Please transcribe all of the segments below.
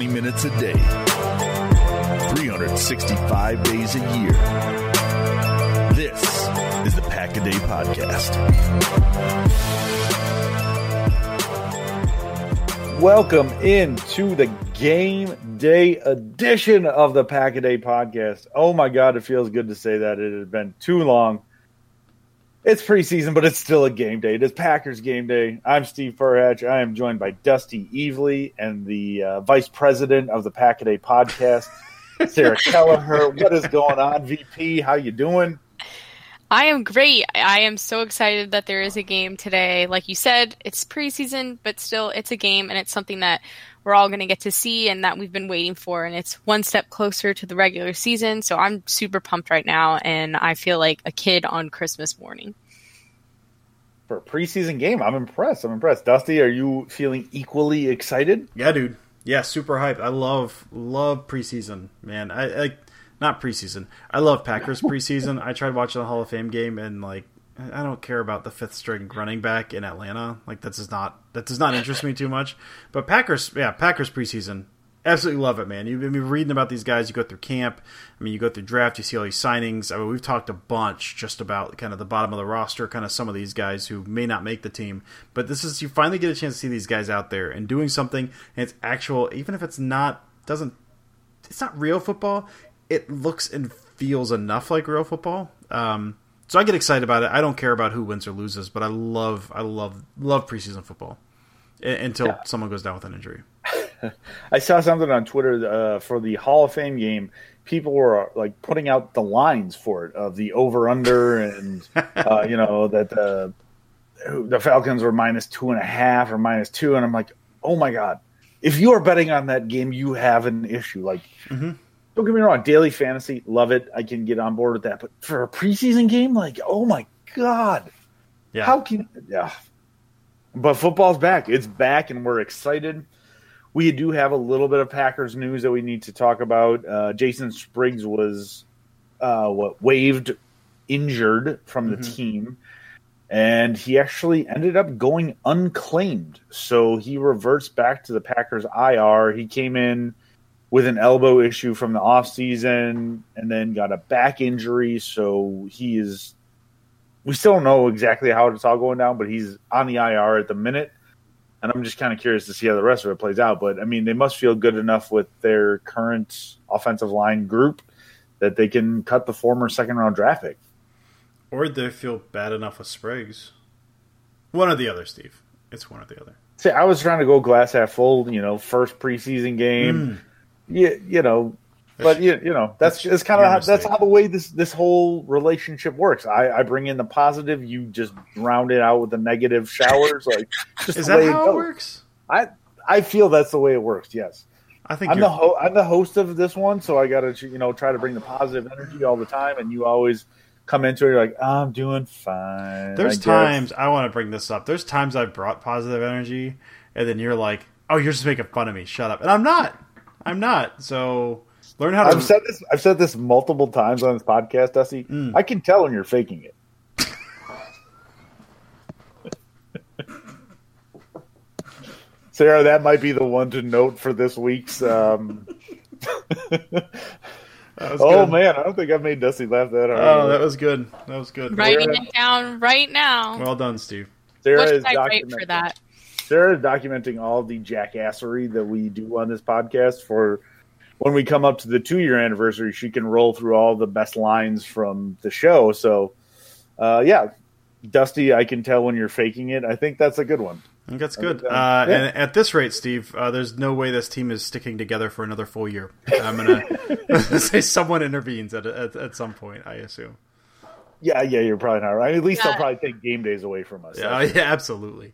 20 minutes a day, 365 days a year. This is the Pack a Day Podcast. Welcome into the game day edition of the Pack a Day Podcast. Oh my God, it feels good to say that. It has been too long. It's preseason, but it's still a game day. It is Packers game day. I'm Steve Furhatch. I am joined by Dusty Evely and the uh, vice president of the Pack a podcast, Sarah Kelleher. What is going on, VP? How you doing? I am great. I am so excited that there is a game today. Like you said, it's preseason, but still, it's a game, and it's something that we're all going to get to see and that we've been waiting for. And it's one step closer to the regular season. So I'm super pumped right now, and I feel like a kid on Christmas morning. For a preseason game, I'm impressed. I'm impressed. Dusty, are you feeling equally excited? Yeah, dude. Yeah, super hyped. I love love preseason, man. I, I not preseason. I love Packers preseason. I tried watching the Hall of Fame game and like I don't care about the fifth string running back in Atlanta. Like that does not that does not interest me too much. But Packers, yeah, Packers preseason, absolutely love it, man. You've been reading about these guys. You go through camp. I mean, you go through draft. You see all these signings. I mean, we've talked a bunch just about kind of the bottom of the roster, kind of some of these guys who may not make the team. But this is you finally get a chance to see these guys out there and doing something. And it's actual, even if it's not doesn't, it's not real football. It looks and feels enough like real football. Um, so I get excited about it. I don't care about who wins or loses, but I love, I love, love preseason football until yeah. someone goes down with an injury. I saw something on Twitter uh, for the Hall of Fame game. People were uh, like putting out the lines for it of the over under, and uh, you know that the the Falcons were minus two and a half or minus two, and I'm like, oh my god! If you are betting on that game, you have an issue. Like. Mm-hmm don't get me wrong, daily fantasy, love it. I can get on board with that. But for a preseason game, like, oh my god, yeah, how can yeah? But football's back. It's back, and we're excited. We do have a little bit of Packers news that we need to talk about. Uh, Jason Spriggs was uh, what waived, injured from the mm-hmm. team, and he actually ended up going unclaimed. So he reverts back to the Packers IR. He came in with an elbow issue from the offseason and then got a back injury. So he is, we still don't know exactly how it's all going down, but he's on the IR at the minute. And I'm just kind of curious to see how the rest of it plays out. But I mean, they must feel good enough with their current offensive line group that they can cut the former second round draft pick. Or they feel bad enough with Spriggs. One or the other, Steve. It's one or the other. See, I was trying to go glass half full, you know, first preseason game. Mm you, you know, but you, you know that's it's kind of how, that's how the way this this whole relationship works. I, I bring in the positive, you just drown it out with the negative showers. Like, just is that how it, it works? I I feel that's the way it works. Yes, I think I'm the ho- I'm the host of this one, so I got to you know try to bring the positive energy all the time, and you always come into it. You're like, oh, I'm doing fine. There's I times I want to bring this up. There's times I've brought positive energy, and then you're like, oh, you're just making fun of me. Shut up, and I'm not. I'm not. So learn how to. I've said this. I've said this multiple times on this podcast, Dusty. Mm. I can tell when you're faking it. Sarah, that might be the one to note for this week's. Um... oh good. man, I don't think I've made Dusty laugh that hard. Oh, that was good. That was good. Writing it down right now. Well done, Steve. Sarah what should I write for that? Sarah is documenting all the jackassery that we do on this podcast for when we come up to the two year anniversary, she can roll through all the best lines from the show. So, uh, yeah, Dusty, I can tell when you're faking it. I think that's a good one. I think that's good. Uh, yeah. And at this rate, Steve, uh, there's no way this team is sticking together for another full year. I'm gonna say someone intervenes at, at, at some point. I assume. Yeah, yeah, you're probably not right. At least yeah. they'll probably take game days away from us. Yeah, yeah, absolutely.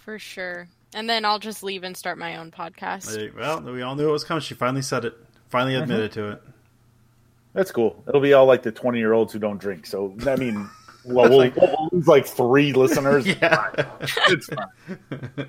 For sure. And then I'll just leave and start my own podcast. Well, we all knew it was coming. She finally said it. Finally mm-hmm. admitted mm-hmm. to it. That's cool. It'll be all like the twenty year olds who don't drink. So I mean, well, we'll, like, we'll lose like three listeners. yeah, it's fine.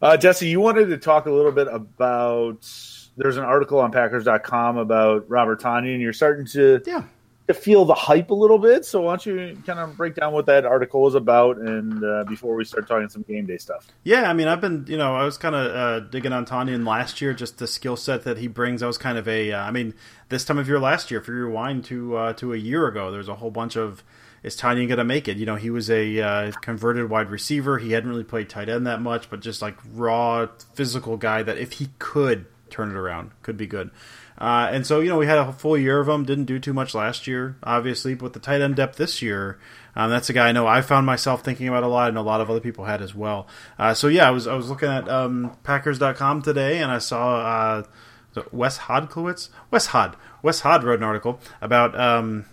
uh, Jesse, you wanted to talk a little bit about. There's an article on Packers.com about Robert Tonyan, and you're starting to yeah to feel the hype a little bit. So why don't you kind of break down what that article was about, and uh, before we start talking some game day stuff? Yeah, I mean, I've been, you know, I was kind of uh, digging on Tonyan last year, just the skill set that he brings. I was kind of a, uh, I mean, this time of year last year, if you rewind to uh, to a year ago, there's a whole bunch of is Tonyan going to make it? You know, he was a uh, converted wide receiver. He hadn't really played tight end that much, but just like raw physical guy that if he could turn it around, could be good. Uh, and so, you know, we had a full year of him. Didn't do too much last year, obviously, but with the tight end depth this year, um, that's a guy I know I found myself thinking about a lot, and a lot of other people had as well. Uh, so yeah, I was I was looking at um, Packers.com today, and I saw uh, Wes Hodkiewicz, Wes Hod, Wes Hod wrote an article about um,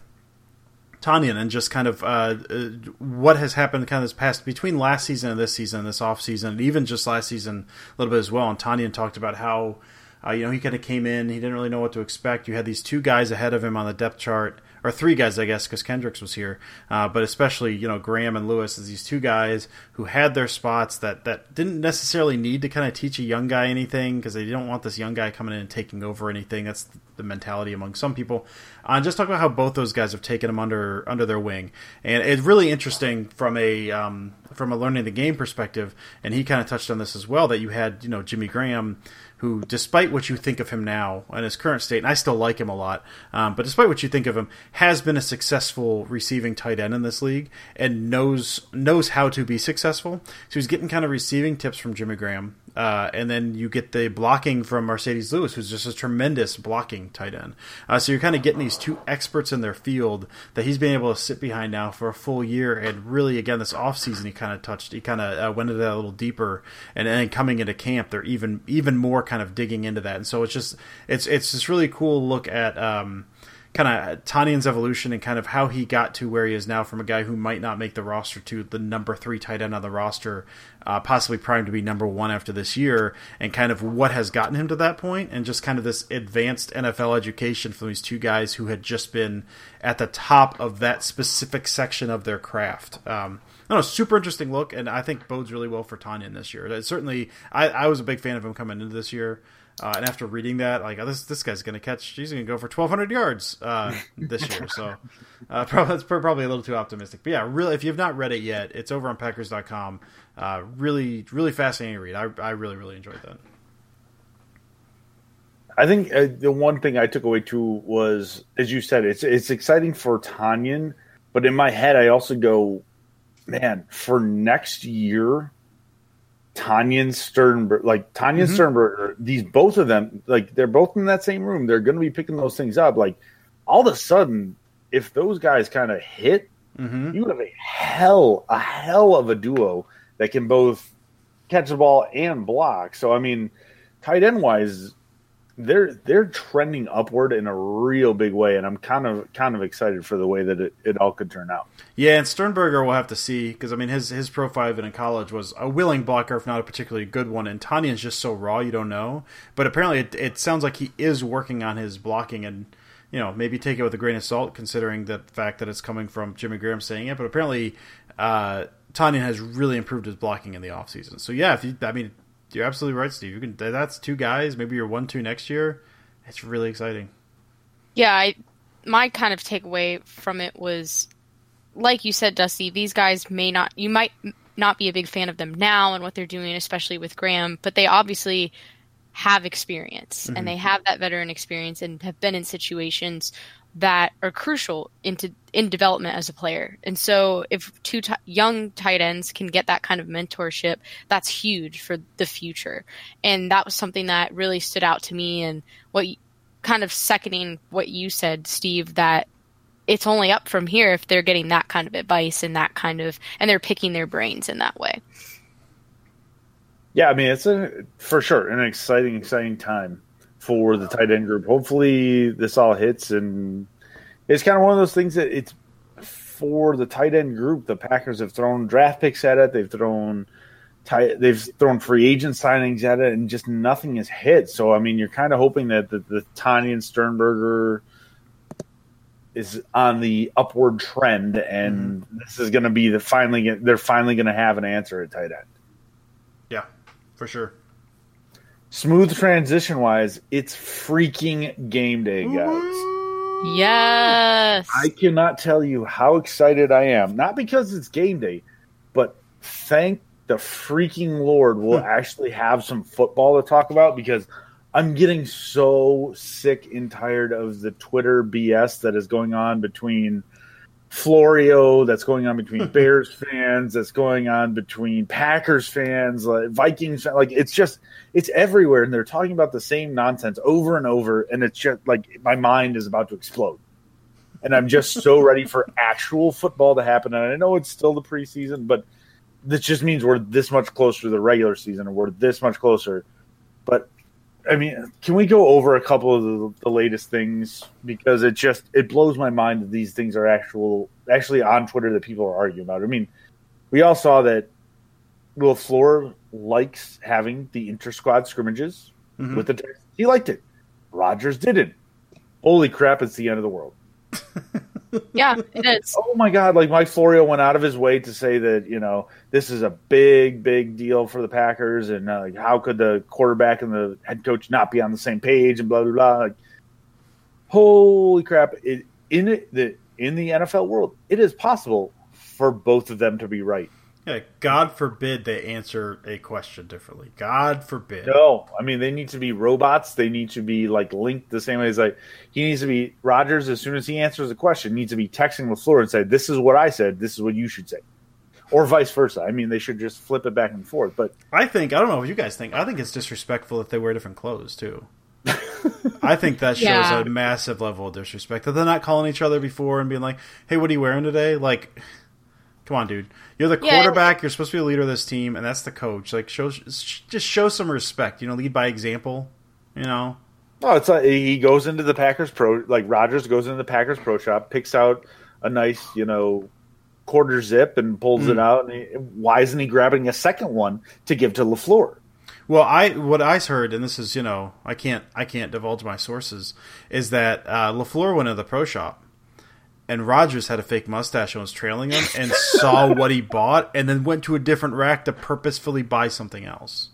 Tonyan and just kind of uh, uh, what has happened kind of this past between last season and this season, this off season, and even just last season a little bit as well. And Tonyan talked about how uh, you know he kind of came in, he didn't really know what to expect. You had these two guys ahead of him on the depth chart or three guys, I guess, because Kendricks was here. Uh, but especially, you know, Graham and Lewis as these two guys who had their spots that, that didn't necessarily need to kind of teach a young guy anything because they don't want this young guy coming in and taking over anything. That's the mentality among some people. Uh, just talk about how both those guys have taken him under under their wing, and it's really interesting from a um, from a learning the game perspective. And he kind of touched on this as well that you had you know Jimmy Graham who, despite what you think of him now in his current state, and I still like him a lot, um, but despite what you think of him, has been a successful receiving tight end in this league and knows knows how to be successful. So he's getting kind of receiving tips from Jimmy Graham, uh, and then you get the blocking from Marcedes Lewis, who's just a tremendous blocking tight end. Uh, so you're kind of getting these two experts in their field that he's been able to sit behind now for a full year. And really, again, this offseason, he kind of touched, he kind of uh, went into that a little deeper. And then coming into camp, they're even even more kind of digging into that. And so it's just it's it's this really cool look at. Um, kind of Tonyan's evolution and kind of how he got to where he is now from a guy who might not make the roster to the number three tight end on the roster, uh, possibly primed to be number one after this year, and kind of what has gotten him to that point, and just kind of this advanced NFL education from these two guys who had just been at the top of that specific section of their craft. Um, don't know, super interesting look, and I think bodes really well for Tonyan this year. It certainly, I, I was a big fan of him coming into this year. Uh, and after reading that, like oh, this this guy's going to catch, he's going to go for 1,200 yards uh, this year. So uh, probably, that's probably a little too optimistic. But yeah, really, if you've not read it yet, it's over on Packers.com. Uh, really, really fascinating read. I, I really, really enjoyed that. I think uh, the one thing I took away too was, as you said, it's it's exciting for Tonyan, but in my head, I also go, man, for next year, Tonyan Sternberg, like Tonyan mm-hmm. Sternberger, these both of them, like they're both in that same room. They're going to be picking those things up. Like all of a sudden, if those guys kind of hit, mm-hmm. you have a hell, a hell of a duo that can both catch the ball and block. So I mean, tight end wise, they're they're trending upward in a real big way, and I'm kind of kind of excited for the way that it, it all could turn out. Yeah, and Sternberger will have to see because I mean his his profile in college was a willing blocker, if not a particularly good one. And Tonyan's just so raw, you don't know. But apparently, it, it sounds like he is working on his blocking, and you know maybe take it with a grain of salt, considering the fact that it's coming from Jimmy Graham saying it. But apparently, uh, has really improved his blocking in the offseason. So yeah, if you, I mean you're absolutely right, Steve. You can that's two guys. Maybe you're one two next year. It's really exciting. Yeah, I, my kind of takeaway from it was, like you said, Dusty. These guys may not. You might not be a big fan of them now and what they're doing, especially with Graham, but they obviously have experience mm-hmm. and they have that veteran experience and have been in situations that are crucial into in development as a player. And so if two t- young tight ends can get that kind of mentorship, that's huge for the future. And that was something that really stood out to me and what kind of seconding what you said, Steve, that it's only up from here if they're getting that kind of advice and that kind of and they're picking their brains in that way. Yeah, I mean it's a for sure an exciting, exciting time for the tight end group. Hopefully, this all hits, and it's kind of one of those things that it's for the tight end group. The Packers have thrown draft picks at it. They've thrown tight, they've thrown free agent signings at it, and just nothing has hit. So, I mean, you're kind of hoping that the, the Tonyan Sternberger is on the upward trend, and mm-hmm. this is going to be the finally they're finally going to have an answer at tight end. Yeah, for sure smooth transition wise, it's freaking game day, guys. Yes. I cannot tell you how excited I am. Not because it's game day, but thank the freaking Lord we'll hmm. actually have some football to talk about because I'm getting so sick and tired of the Twitter BS that is going on between Florio, that's going on between Bears fans, that's going on between Packers fans, like Vikings, like it's just it's everywhere, and they're talking about the same nonsense over and over, and it's just like my mind is about to explode, and I'm just so ready for actual football to happen. And I know it's still the preseason, but this just means we're this much closer to the regular season, and we're this much closer. But I mean, can we go over a couple of the, the, latest things because it just it blows my mind that these things are actual actually on Twitter that people are arguing about. I mean, we all saw that LaFleur likes having the inter squad scrimmages mm-hmm. with the he liked it. Rodgers didn't. Holy crap! It's the end of the world. yeah, it is. Oh my god! Like Mike Florio went out of his way to say that you know this is a big, big deal for the Packers, and uh, how could the quarterback and the head coach not be on the same page, and blah blah blah. Like, holy crap! It, in it, the in the NFL world, it is possible for both of them to be right. Yeah, God forbid they answer a question differently. God forbid. No, I mean they need to be robots. They need to be like linked the same way as like he needs to be Rodgers. As soon as he answers a question, needs to be texting LaFleur and say, "This is what I said. This is what you should say," or vice versa. I mean, they should just flip it back and forth. But I think I don't know what you guys think. I think it's disrespectful if they wear different clothes too. I think that shows yeah. a massive level of disrespect that they're not calling each other before and being like, "Hey, what are you wearing today?" Like Come on, dude. You're the yeah, quarterback. You're supposed to be the leader of this team, and that's the coach. Like, show just show some respect. You know, lead by example. You know. Oh, it's like he goes into the Packers pro. Like Rodgers goes into the Packers pro shop, picks out a nice, you know, quarter zip and pulls mm. it out. And he, why isn't he grabbing a second one to give to Lafleur? Well, I what I heard, and this is you know I can't I can't divulge my sources, is that uh, Lafleur went to the pro shop and Rodgers had a fake mustache and was trailing him and saw what he bought and then went to a different rack to purposefully buy something else.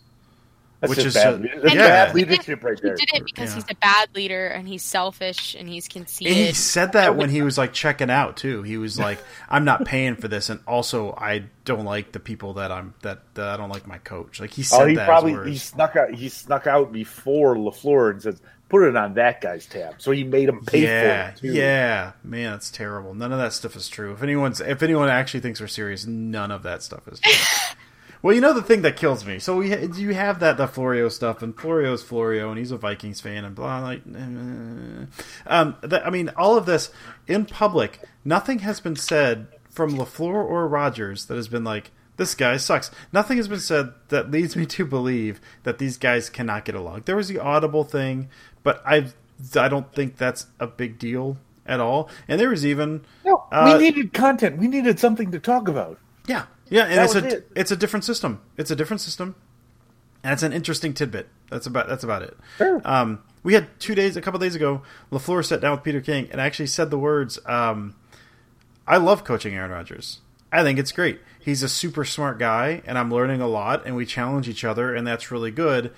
That's which is bad, that's yeah. bad leadership right there. He did it because yeah. he's a bad leader and he's selfish and he's conceited. And he said that when he was like checking out too. He was like, "I'm not paying for this," and also I don't like the people that I'm that, that I don't like my coach. Like he oh, said, oh, he probably he snuck out. He snuck out before Lafleur and says, put it on that guy's tab. So he made him pay yeah, for it. Too. Yeah, man, that's terrible. None of that stuff is true. If anyone's if anyone actually thinks we're serious, none of that stuff is true. well, you know the thing that kills me. So we you have that the Florio stuff, and Florio's Florio, and he's a Vikings fan, and blah. Like, uh, um, that, I mean, all of this in public, nothing has been said from Lafleur or Rodgers that has been like. This guy sucks. Nothing has been said that leads me to believe that these guys cannot get along. There was the audible thing but I I don't think that's a big deal at all. And there was even no, uh, we needed content. We needed something to talk about. Yeah, yeah, and that it's a it. it's a different system. It's a different system, and it's an interesting tidbit. That's about that's about it. Sure. Um, we had two days, a couple days ago, Lafleur sat down with Peter King and actually said the words, um, "I love coaching Aaron Rodgers. I think it's great. He's a super smart guy, and I'm learning a lot, and we challenge each other, and that's really good."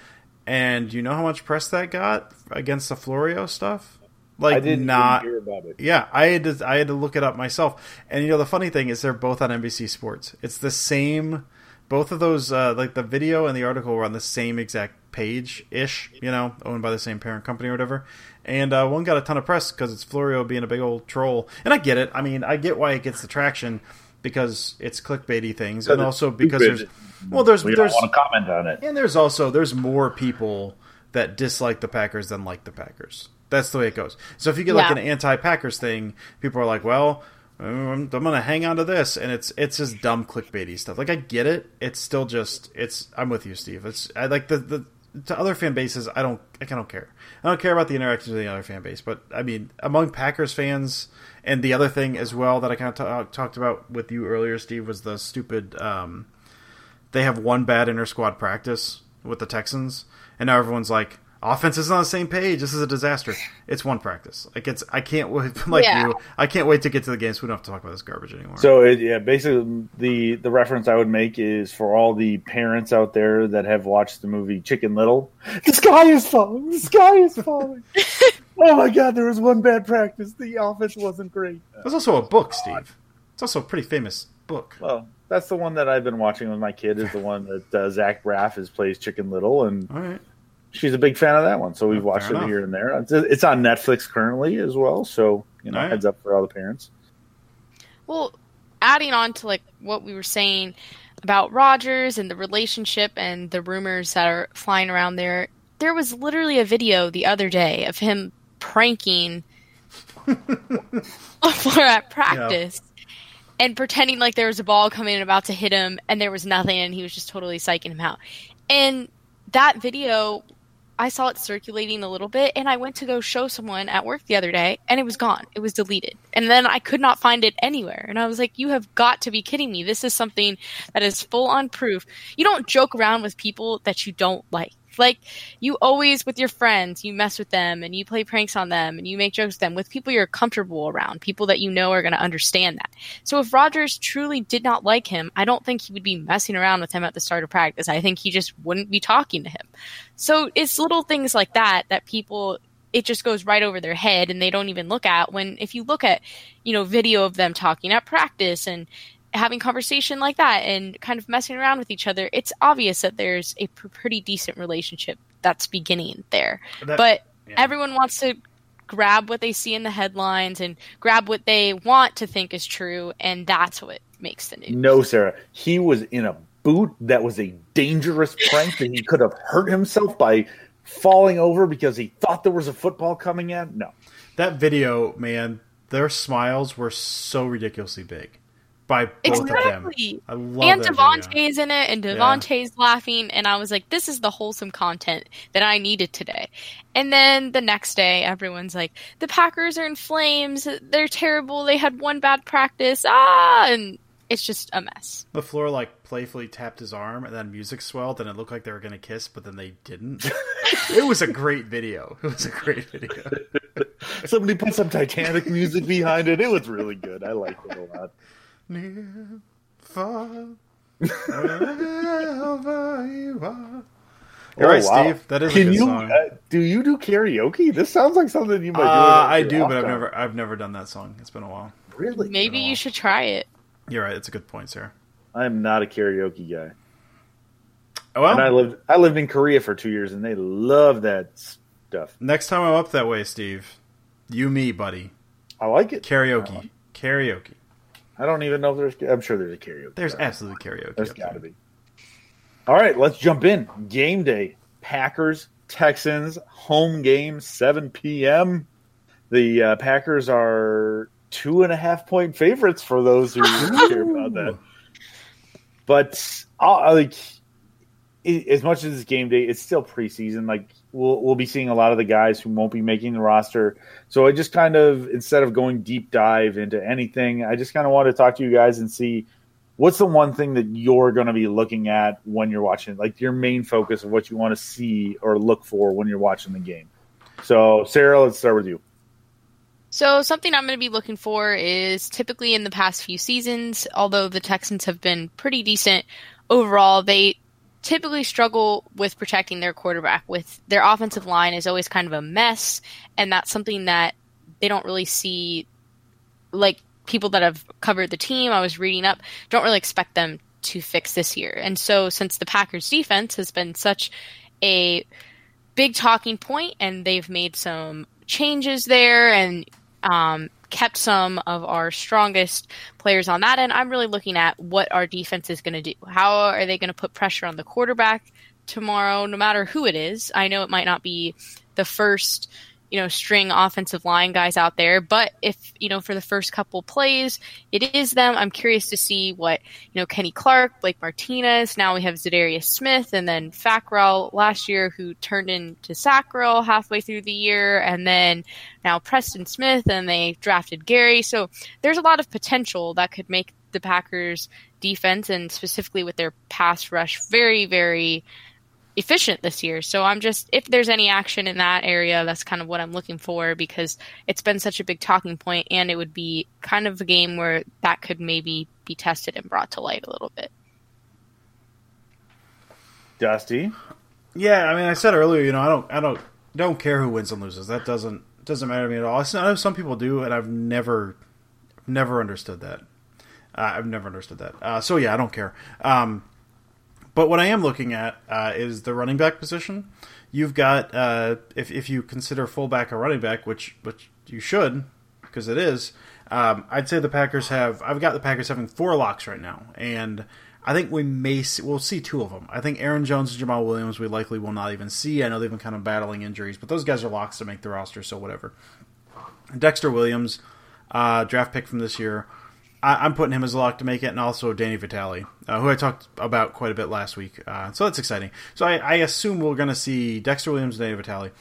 And you know how much press that got against the Florio stuff? Like I did not hear about it. Yeah, I had to I had to look it up myself. And you know the funny thing is they're both on NBC Sports. It's the same both of those uh, like the video and the article were on the same exact page ish, you know, owned by the same parent company or whatever. And uh, one got a ton of press because it's Florio being a big old troll. And I get it. I mean, I get why it gets the traction because it's clickbaity things, and also because there's well, there's we there's want to comment on it, and there's also there's more people that dislike the Packers than like the Packers. That's the way it goes. So if you get yeah. like an anti-Packers thing, people are like, well. I'm, I'm gonna hang on to this, and it's it's just dumb clickbaity stuff. Like I get it, it's still just it's. I'm with you, Steve. It's I like the the to other fan bases. I don't I don't care. I don't care about the interactions with the other fan base, but I mean among Packers fans, and the other thing as well that I kind of t- talked about with you earlier, Steve, was the stupid. Um, they have one bad inter squad practice with the Texans, and now everyone's like, offense is not on the same page. This is a disaster. It's one practice. Like it's I can't wait like yeah. you. I can't wait to get to the games. So we don't have to talk about this garbage anymore. So it, yeah, basically the the reference I would make is for all the parents out there that have watched the movie Chicken Little. The sky is falling. The sky is falling. Oh my god, there was one bad practice. The office wasn't great. There's also a book, Steve. It's also a pretty famous book. Well, that's the one that I've been watching with my kid. Is the one that uh, Zach Braff is plays Chicken Little, and All right. she's a big fan of that one. So we've watched fair it enough. here and there. It's, it's on Netflix currently as well. So you know, All right. heads up for all the parents. Well, adding on to like what we were saying about Rodgers and the relationship and the rumors that are flying around there, there was literally a video the other day of him pranking for at practice and pretending like there was a ball coming and about to hit him and there was nothing and he was just totally psyching him out. And that video I saw it circulating a little bit and I went to go show someone at work the other day and it was gone. It was deleted. And then I could not find it anywhere. And I was like, you have got to be kidding me. This is something that is full on proof. You don't joke around with people that you don't like. Like you always with your friends, you mess with them and you play pranks on them and you make jokes with them with people you're comfortable around, people that you know are going to understand that. So if Rodgers truly did not like him, I don't think he would be messing around with him at the start of practice. I think he just wouldn't be talking to him. So it's little things like that that people it just goes right over their head and they don't even look at when if you look at you know video of them talking at practice and having conversation like that and kind of messing around with each other it's obvious that there's a pr- pretty decent relationship that's beginning there. That- but yeah. everyone wants to grab what they see in the headlines and grab what they want to think is true and that's what makes the news. No, Sarah, he was in a boot that was a dangerous prank that he could have hurt himself by falling over because he thought there was a football coming in. No, That video, man, their smiles were so ridiculously big by both of them. Exactly. I love and that Davante's in it, and Davante's laughing, and I was like, "This is the wholesome content that I needed today." And then the next day, everyone's like, "The Packers are in flames. They're terrible. They had one bad practice. Ah!" And it's just a mess. LaFleur like playfully tapped his arm, and then music swelled, and it looked like they were gonna kiss, but then they didn't. it was a great video. It was a great video. somebody put some Titanic music behind it. It was really good. I liked it a lot. Near, far, wherever you are. You're right, Oh, wow. Steve. That is a good you song. Uh, do you do karaoke? This sounds like something you might do. Uh, at I do, but off I've time. never, I've never done that song. It's been a while. really. Maybe you should try it. You're right. It's a good point, sir. I am not a karaoke guy. Oh, Well, and I lived I lived in Korea for two years, and they love that stuff. next time I'm up that way, Steve, you, me, buddy, I like it. karaoke, karaoke. I don't even know if there's. I'm sure there's a karaoke. There's bar. absolutely karaoke. There's got to be. All right, let's jump in. Game day. Packers, Texans, home game, 7 p.m. The uh, Packers are two and a half point favorites for those who care about that. But uh, like, as much as it's game day, it's still preseason. Like, we'll we'll be seeing a lot of the guys who won't be making the roster. So I just kind of instead of going deep dive into anything, I just kind of want to talk to you guys and see what's the one thing that you're going to be looking at when you're watching like your main focus of what you want to see or look for when you're watching the game so sarah let's start with you So something I'm going to be looking for is typically in the past few seasons, although the Texans have been pretty decent overall, they typically struggle with protecting their quarterback. With their offensive line is always kind of a mess, and that's something that they don't really see like people that have covered the team, I was reading up, don't really expect them to fix this year. And so since the Packers defense has been such a big talking point and they've made some changes there and um, kept some of our strongest players on that end. I'm really looking at what our defense is going to do. How are they going to put pressure on the quarterback tomorrow, no matter who it is? I know it might not be the first, you know, string offensive line guys out there, but if, you know, for the first couple plays, it is them. I'm curious to see what, you know, Kenny Clark, Blake Martinez, now we have Za'Darius Smith, and then Fackrell last year who turned into Sackrell halfway through the year, and then now Preston Smith, and they drafted Gary. So there's a lot of potential that could make the Packers defense and specifically with their pass rush very, very efficient this year. So I'm just if there's any action in that area, that's kind of what I'm looking for because it's been such a big talking point and it would be kind of a game where that could maybe be tested and brought to light a little bit. dusty Yeah, I mean, I said earlier, you know, I don't, I don't, don't care who wins and loses. That doesn't doesn't matter to me at all. I know some people do, and I've never, never understood that. Uh, I've never understood that. Uh, so yeah, I don't care. Um, but what I am looking at uh, is the running back position. You've got uh, if if you consider fullback a running back, which which you should because it is. Um, I'd say the Packers have. I've got the Packers having four locks right now, and I think we may see, we'll see two of them. I think Aaron Jones and Jamaal Williams we likely will not even see. I know they've been kind of battling injuries, but those guys are locks to make the roster, so whatever. Dexter Williams, uh, draft pick from this year. I, am putting him as a lock to make it, and also Danny Vitale, uh, who I talked about quite a bit last week. Uh, so that's exciting. So I, I assume we're going to see Dexter Williams and Danny Vitale.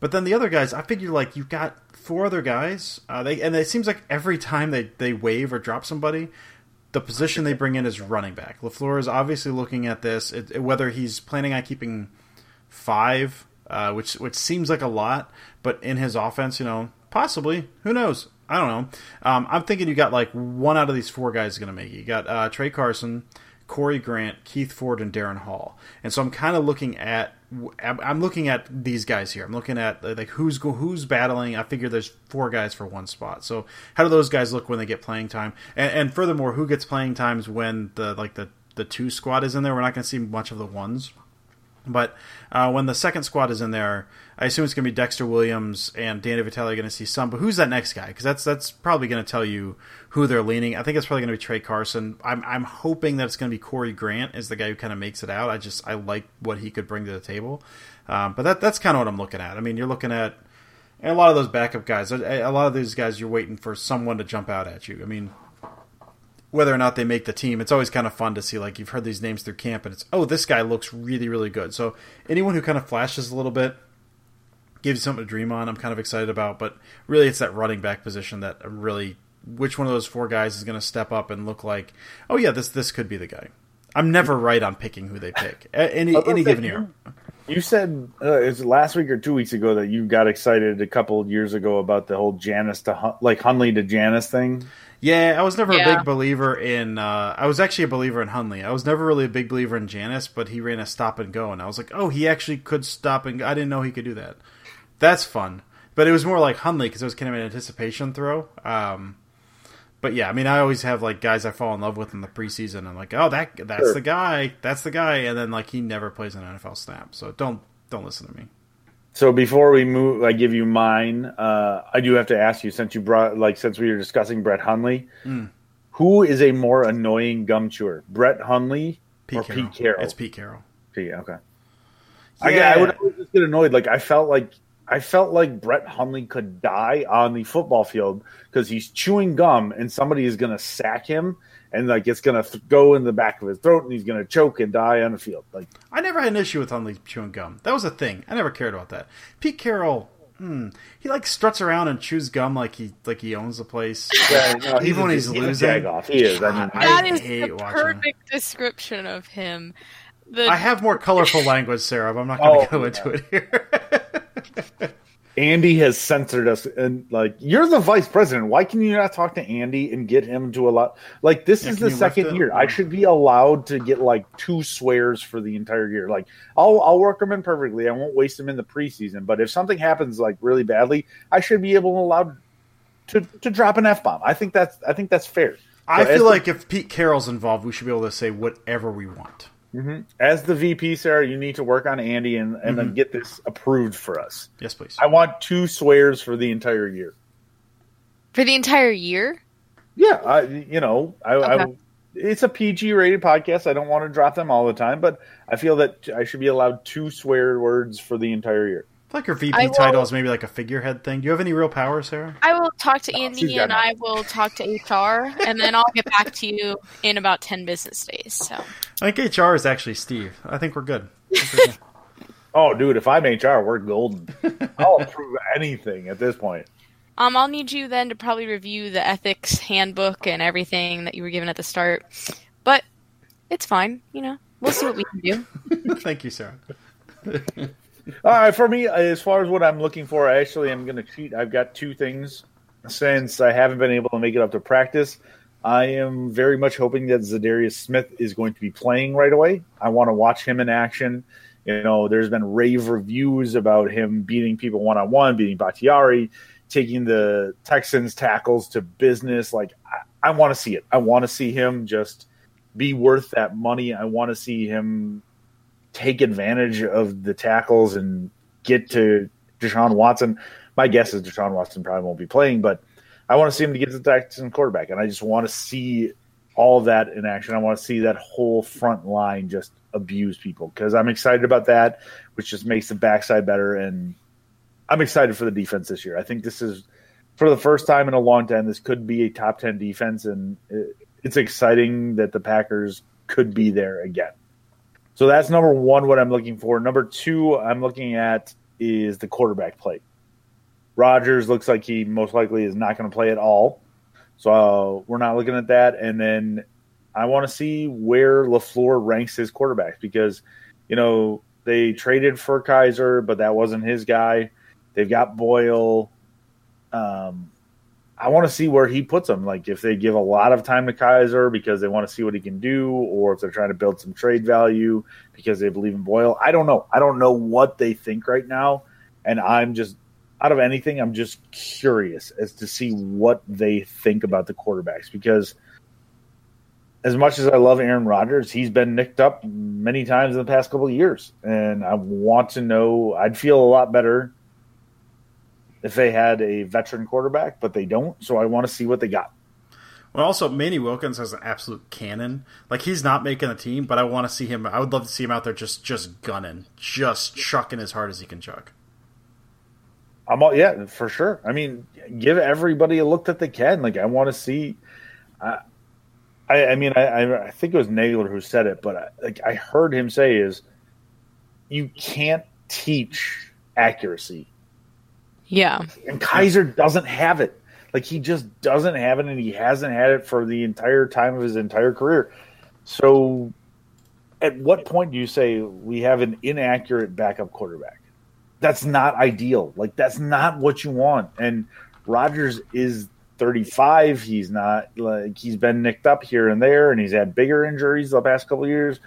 But then the other guys, I figure like you've got four other guys. Uh, they and it seems like every time they they wave or drop somebody, the position they bring in is running back. Lafleur is obviously looking at this, it, whether he's planning on keeping five, uh, which which seems like a lot, but in his offense, you know, possibly. Who knows? I don't know. Um, I'm thinking you got like one out of these four guys going to make it. You got uh, Tra Carson, Corey Grant, Keith Ford, and Darrin Hall. And so I'm kind of looking at I'm looking at these guys here. I'm looking at like who's who's battling. I figure there's four guys for one spot. So how do those guys look when they get playing time? And, and furthermore, who gets playing times when the like the the two squad is in there? We're not going to see much of the ones. But uh, when the second squad is in there, I assume it's going to be Dexter Williams and Danny Vitale going to see some. But who's that next guy? Because that's that's probably going to tell you who they're leaning. I think it's probably going to be Tra Carson. I'm I'm hoping that it's going to be Corey Grant is the guy who kind of makes it out. I just I like what he could bring to the table. Um, but that that's kind of what I'm looking at. I mean, you're looking at a lot of those backup guys. A lot of these guys, you're waiting for someone to jump out at you. I mean, whether or not they make the team, it's always kind of fun to see. Like you've heard these names through camp, and it's oh, this guy looks really, really good. So anyone who kind of flashes a little bit gives you something to dream on. I'm kind of excited about, but really, it's that running back position that I'm really. Which one of those four guys is going to step up and look like, oh yeah, this this could be the guy. I'm never right on picking who they pick any any given year. You said uh, it was last week or two weeks ago that you got excited a couple years ago about the whole Janis to like Hundley to Janis thing. Yeah, I was never yeah. a big believer in. Uh, I was actually a believer in Hundley. I was never really a big believer in Janis, but he ran a stop and go, and I was like, oh, he actually could stop and. Go. I didn't know he could do that. That's fun, but it was more like Hundley because it was kind of an anticipation throw. Um, but yeah, I mean, I always have like guys I fall in love with in the preseason. I'm like, oh, that that's sure. the guy, that's the guy, and then like he never plays an NFL snap. So don't don't listen to me. So before we move, I give you mine. Uh, I do have to ask you since you brought like since we were discussing Brett Hundley, mm. who is a more annoying gum chewer, Brett Hundley Pete or Carroll. Pete Carroll? It's Pete Carroll. Pete, okay. Yeah. I, I would always just get annoyed. Like I felt like I felt like Brett Hundley could die on the football field because he's chewing gum and somebody is going to sack him and like it's gonna th- go in the back of his throat and he's gonna choke and die on the field. Like I never had an issue with Hundley chewing gum. That was a thing. I never cared about that. Pete Carroll, hmm, he like struts around and chews gum like he like he owns the place. Yeah, no, even when he's, he's losing. Off. He is. I mean, that I is the perfect description of him. The... I have more colorful language, Sarah, but I'm not going to oh, go yeah. into it here. Andy has censored us, and like you're the vice president. Why can you not talk to Andy and get him to allow? Like this yeah, is the second year. I should be allowed to get like two swears for the entire year. Like I'll I'll work them in perfectly. I won't waste them in the preseason. But if something happens like really badly, I should be able to allowed to to drop an f bomb. I think that's I think that's fair. I feel like the, if Pete Carroll's involved, we should be able to say whatever we want. Mm-hmm. As the VP, Sarah, you need to work on Andy and, and mm-hmm. then get this approved for us. Yes, please. I want two swears for the entire year. For the entire year? Yeah, I, you know, I, okay. I, it's a PG rated podcast. I don't want to drop them all the time, but I feel that I should be allowed two swear words for the entire year like your VP will, title is maybe like a figurehead thing. Do you have any real power, Sarah? I will talk to Andy and I will talk to HR, and then I'll get back to you in about ten business days. So I think HR is actually Steve. I think we're good. oh, dude, if I'm HR, we're golden. I'll approve anything at this point. Um, I'll need you then to probably review the ethics handbook and everything that you were given at the start, but it's fine. You know, we'll see what we can do. Thank you, Sarah. All right, for me, as far as what I'm looking for, I actually am going to cheat. I've got two things since I haven't been able to make it up to practice. I am very much hoping that Za'Darius Smith is going to be playing right away. I want to watch him in action. You know, there's been rave reviews about him beating people one on one, beating Bakhtiari. taking the Texans tackles to business. Like I, I want to see it. I want to see him just be worth that money. I want to see him take advantage of the tackles and get to Deshaun Watson. My guess is Deshaun Watson probably won't be playing, but I want to see him to get to the Texans quarterback, and I just want to see all of that in action. I want to see that whole front line just abuse people because I'm excited about that, which just makes the backside better. And I'm excited for the defense this year. I think this is for the first time in a long time. This could be a top ten defense, and it's exciting that the Packers could be there again. So that's number one. What I'm looking for. Number two, I'm looking at is the quarterback play. Rodgers looks like he most likely is not going to play at all. So uh, we're not looking at that. And then I want to see where LaFleur ranks his quarterbacks because, you know, they traded for Kizer, but that wasn't his guy. They've got Boyle. Um, I want to see where he puts them. Like if they give a lot of time to Kizer because they want to see what he can do, or if they're trying to build some trade value because they believe in Boyle. I don't know. I don't know what they think right now, and I'm just out of anything, I'm just curious as to see what they think about the quarterbacks because as much as I love Aaron Rodgers, he's been nicked up many times in the past couple of years, and I want to know. I'd feel a lot better if they had a veteran quarterback, but they don't. So I want to see what they got. Well, also Manny Wilkins has an absolute cannon. Like he's not making the team, but I want to see him. I would love to see him out there just just gunning, just chucking as hard as he can chuck. I'm all yeah for sure. I mean, give everybody a look that they can. Like I want to see. Uh, I, I mean, I, I think it was Nagler who said it, but I, like I heard him say is, you can't teach accuracy. Yeah, and Kizer doesn't have it. Like he just doesn't have it, and he hasn't had it for the entire time of his entire career. So, at what point do you say we have an inaccurate backup quarterback? that's not ideal. Like that's not what you want. And Rodgers is 35. He's not like he's been nicked up here and there, and he's had bigger injuries the past couple years.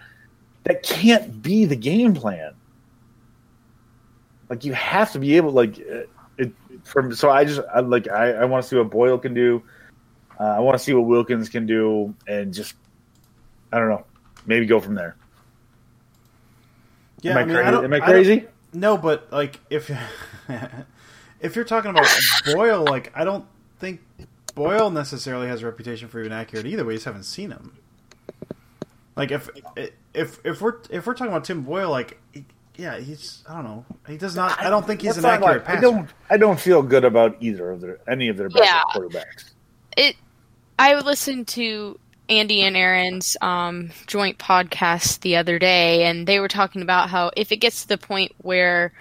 That can't be the game plan. Like you have to be able, like from. So I just I, like I, I want to see what Boyle can do. Uh, I want to see what Wilkins can do, and just I don't know, maybe go from there. Yeah, am I, I mean, crazy? I am I crazy? No, but like if if you're talking about Boyle, like I don't think Boyle necessarily has a reputation for being accurate either. We just haven't seen him. Like if if if we're if we're talking about Tim Boyle, like yeah, he's I don't know. He does not. I don't think he's an accurate like, passer. I don't. I don't feel good about either of their any of their yeah. quarterbacks. It. I listened to Andy and Aaron's um, joint podcast the other day, and they were talking about how if it gets to the point where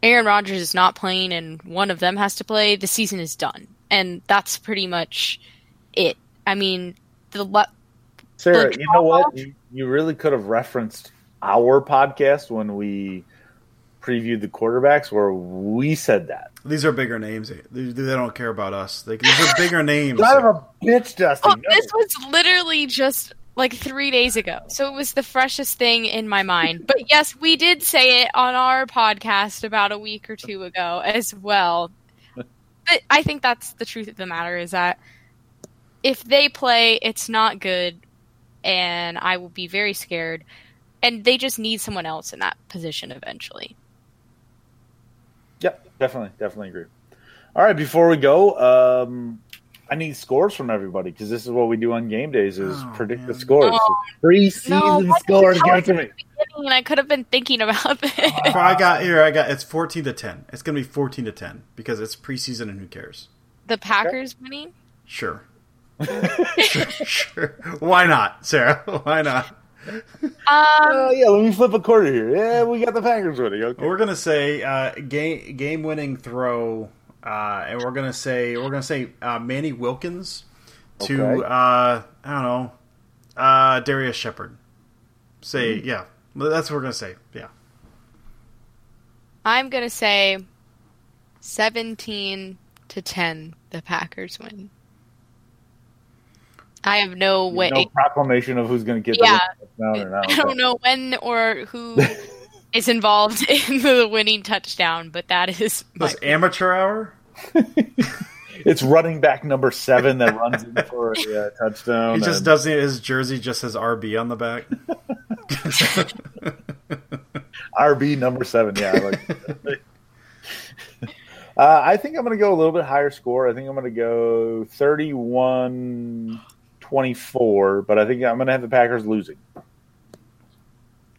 Aaron Rodgers is not playing and one of them has to play, the season is done, and that's pretty much it. I mean, the le- Sarah, the you know what? You, you really could have referenced our podcast when we previewed the quarterbacks, where we said that. These are bigger names. They, they don't care about us. They, these are bigger names. Son of a bitch, Dusty. Oh, no. This was literally just like three days ago. So it was the freshest thing in my mind. But yes, we did say it on our podcast about a week or two ago as well. But I think that's the truth of the matter is that if they play, it's not good, and I will be very scared. And they just need someone else in that position eventually. Yep, definitely, definitely agree. All right, before we go, um, I need scores from everybody because this is what we do on game days: is oh, predict man. the scores. Oh, Preseason no, scores. Give to me. And I could have been thinking about this. Oh, I got here. I got it's fourteen to ten. It's going to be fourteen to ten because it's preseason and who cares? The Packers okay. winning. Sure. sure. Sure. Why not, Sarah? Why not? Um, uh, yeah, let me flip a quarter here. Yeah, we got the Packers winning. Okay. We're gonna say uh, game game winning throw, uh, and we're gonna say we're gonna say uh, Manny Wilkins to okay. Uh, I don't know uh, Darrius Shepherd. Say mm-hmm. yeah, that's what we're gonna say. Yeah, I'm gonna say seventeen to ten. The Packers win. I have no way. No proclamation of who's going to get yeah. the touchdown or not. I don't know when or who is involved in the winning touchdown, but that is this amateur hour. it's running back number seven that runs in for a uh, touchdown. He just and doesn't. His jersey just says RB on the back. RB number seven. Yeah, like. uh, I think I'm going to go a little bit higher score. I think I'm going to go 31 24, but I think I'm going to have the Packers losing.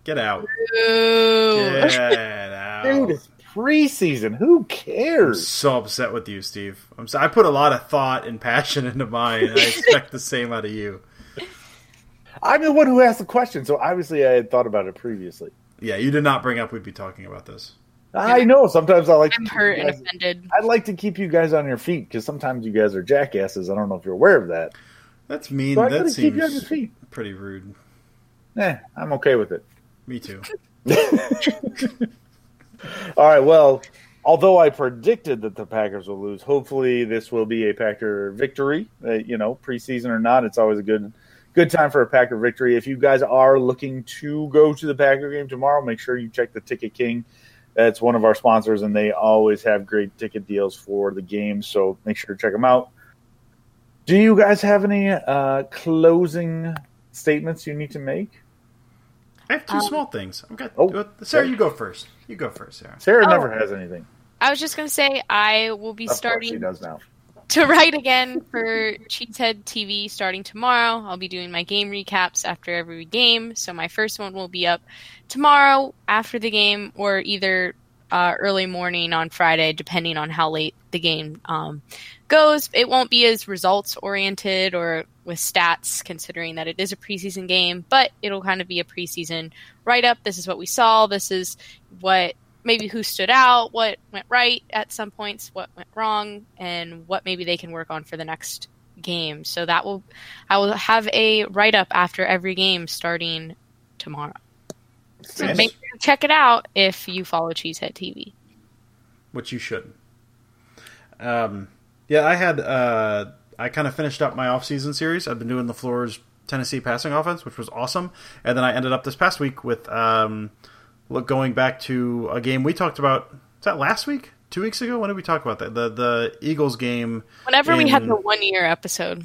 Get out. Ooh. Get out. Dude, it's preseason. Who I'm cares? so upset with you, Steve. I'm so, I put a lot of thought and passion into mine, and I expect the same out of you. I'm the one who asked the question, so obviously I had thought about it previously. Yeah, you did not bring up we'd be talking about this. I know. Sometimes I like. I'm keep hurt you and offended. I'd like to keep you guys on your feet because sometimes you guys are jackasses. I don't know if you're aware of that. That's mean. So that seems pretty rude. Eh, I'm okay with it. Me too. All right. Well, although I predicted that the Packers will lose, hopefully this will be a Packer victory. Uh, you know, preseason or not, it's always a good good time for a Packer victory. If you guys are looking to go to the Packer game tomorrow, make sure you check the Ticket King. That's one of our sponsors, and they always have great ticket deals for the game. So make sure to check them out. Do you guys have any uh, closing statements you need to make? I have two Um, small things. I've got. Oh, Sarah, you go first. You go first, Sarah. Sarah Oh. never has anything. I was just gonna say I will be Of course she starting does now. to write again for Cheesehead TV starting tomorrow. I'll be doing my game recaps after every game. So my first one will be up tomorrow after the game, or either uh, early morning on Friday, depending on how late the game um, goes. It won't be as results oriented or with stats, considering that it is a preseason game, but it'll kind of be a preseason write up. This is what we saw. This is what maybe who stood out, what went right at some points, what went wrong, and what maybe they can work on for the next game. So that will I will have a write up after every game starting tomorrow. So Nice. make sure to check it out if you follow Cheesehead TV. which you shouldn't. Um, yeah, I had uh, I kind of finished up my off-season series. I've been doing LaFleur's Tennessee passing offense, which was awesome, and then I ended up this past week with um, look going back to a game we talked about. Is that last week? Two weeks ago? When did we talk about that? The the Eagles game. Whenever we had the one year episode.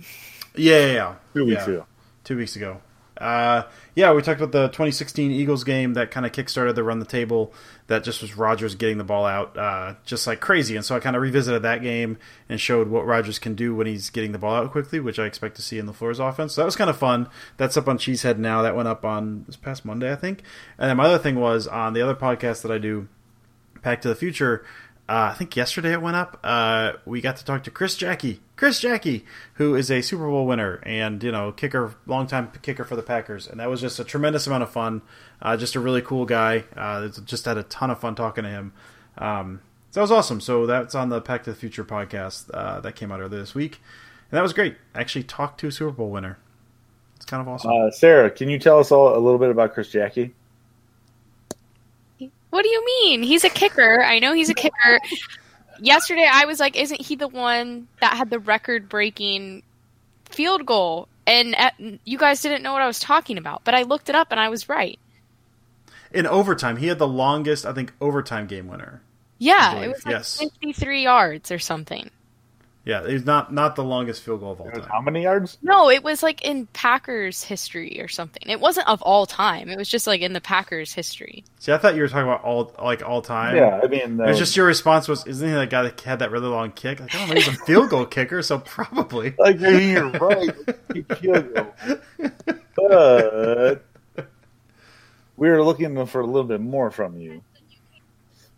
Yeah, yeah, yeah. Two weeks Yeah. ago. two weeks ago. Uh, yeah, we talked about the 2016 Eagles game that kind of kickstarted the run the table. That just was Rodgers getting the ball out uh, just like crazy, and so I kind of revisited that game and showed what Rodgers can do when he's getting the ball out quickly, which I expect to see in LaFleur's offense. So that was kind of fun. That's up on Cheesehead now. That went up on this past Monday, I think. And then my other thing was on the other podcast that I do, Pack to the Future. Uh, I think yesterday it went up. Uh, we got to talk to Chris Jacke, Chris Jacke, who is a Super Bowl winner and you know kicker, longtime kicker for the Packers, and that was just a tremendous amount of fun. Uh, just a really cool guy. Uh, just had a ton of fun talking to him. Um, so that was awesome. So that's on the Pack to the Future podcast uh, that came out earlier this week, and that was great. I actually talked to a Super Bowl winner. It's kind of awesome. Uh, Sarah, can you tell us all a little bit about Chris Jacke? What do you mean? He's a kicker. I know he's a kicker. Yesterday, I was like, isn't he the one that had the record breaking field goal? And at, you guys didn't know what I was talking about, but I looked it up and I was right. In overtime, he had the longest, I think, overtime game winner. Yeah, it was like yes. 53 yards or something. Yeah, he's not not the longest field goal of all time. How many yards? No, it was like in Packers history or something. It wasn't of all time. It was just like in the Packers history. See, I thought you were talking about all like all time. Yeah, I mean, It uh, was just your response was, "Isn't he that guy that had that really long kick?" Like, I don't know, he's a field goal kicker, so probably. like you're right. You killed. But we were looking for a little bit more from you.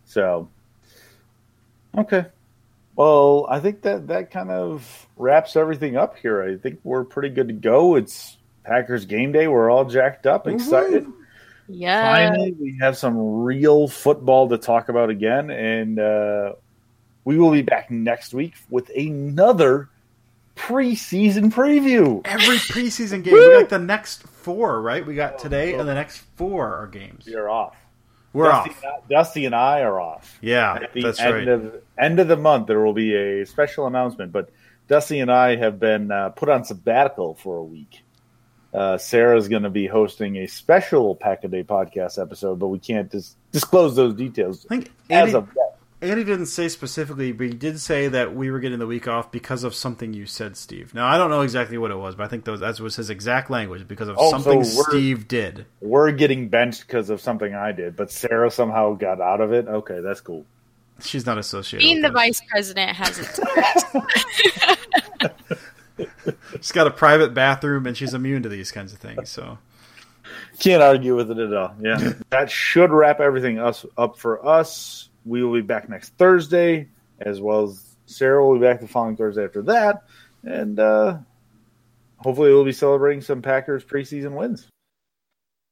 So, okay. Well, I think that that kind of wraps everything up here. I think we're pretty good to go. It's Packers game day. We're all jacked up, excited. Yeah. Finally, we have some real football to talk about again, and uh, we will be back next week with another preseason preview. Every preseason game, we got the next four, right? We got today, and the next four are games. We are off. We're Dusty, off. and I- Dusty and I are off. Yeah, At the that's end right. of end of the month, there will be a special announcement. But Dusty and I have been uh, put on sabbatical for a week. Uh, Sarah's going to be hosting a special Pack a Day podcast episode, but we can't dis- disclose those details I think as any, of yet. Andy didn't say specifically, but he did say that we were getting the week off because of something you said, Steve. Now I don't know exactly what it was, but I think those, that was his exact language because of Oh, something so Steve did. We're getting benched because of something I did, but Sarah somehow got out of it. Okay, that's cool. She's not associated. Being the with this. vice president has its She's got a private bathroom and she's immune to these kinds of things. So Can't argue with it at all. Yeah, that should wrap everything us up for us. We will be back next Thursday, as well as Sarah will be back the following Thursday after that, and uh, hopefully we'll be celebrating some Packers preseason wins.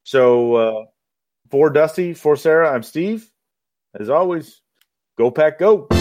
So uh, for Dusty, for Sarah, I'm Steve. As always, go Pack, go.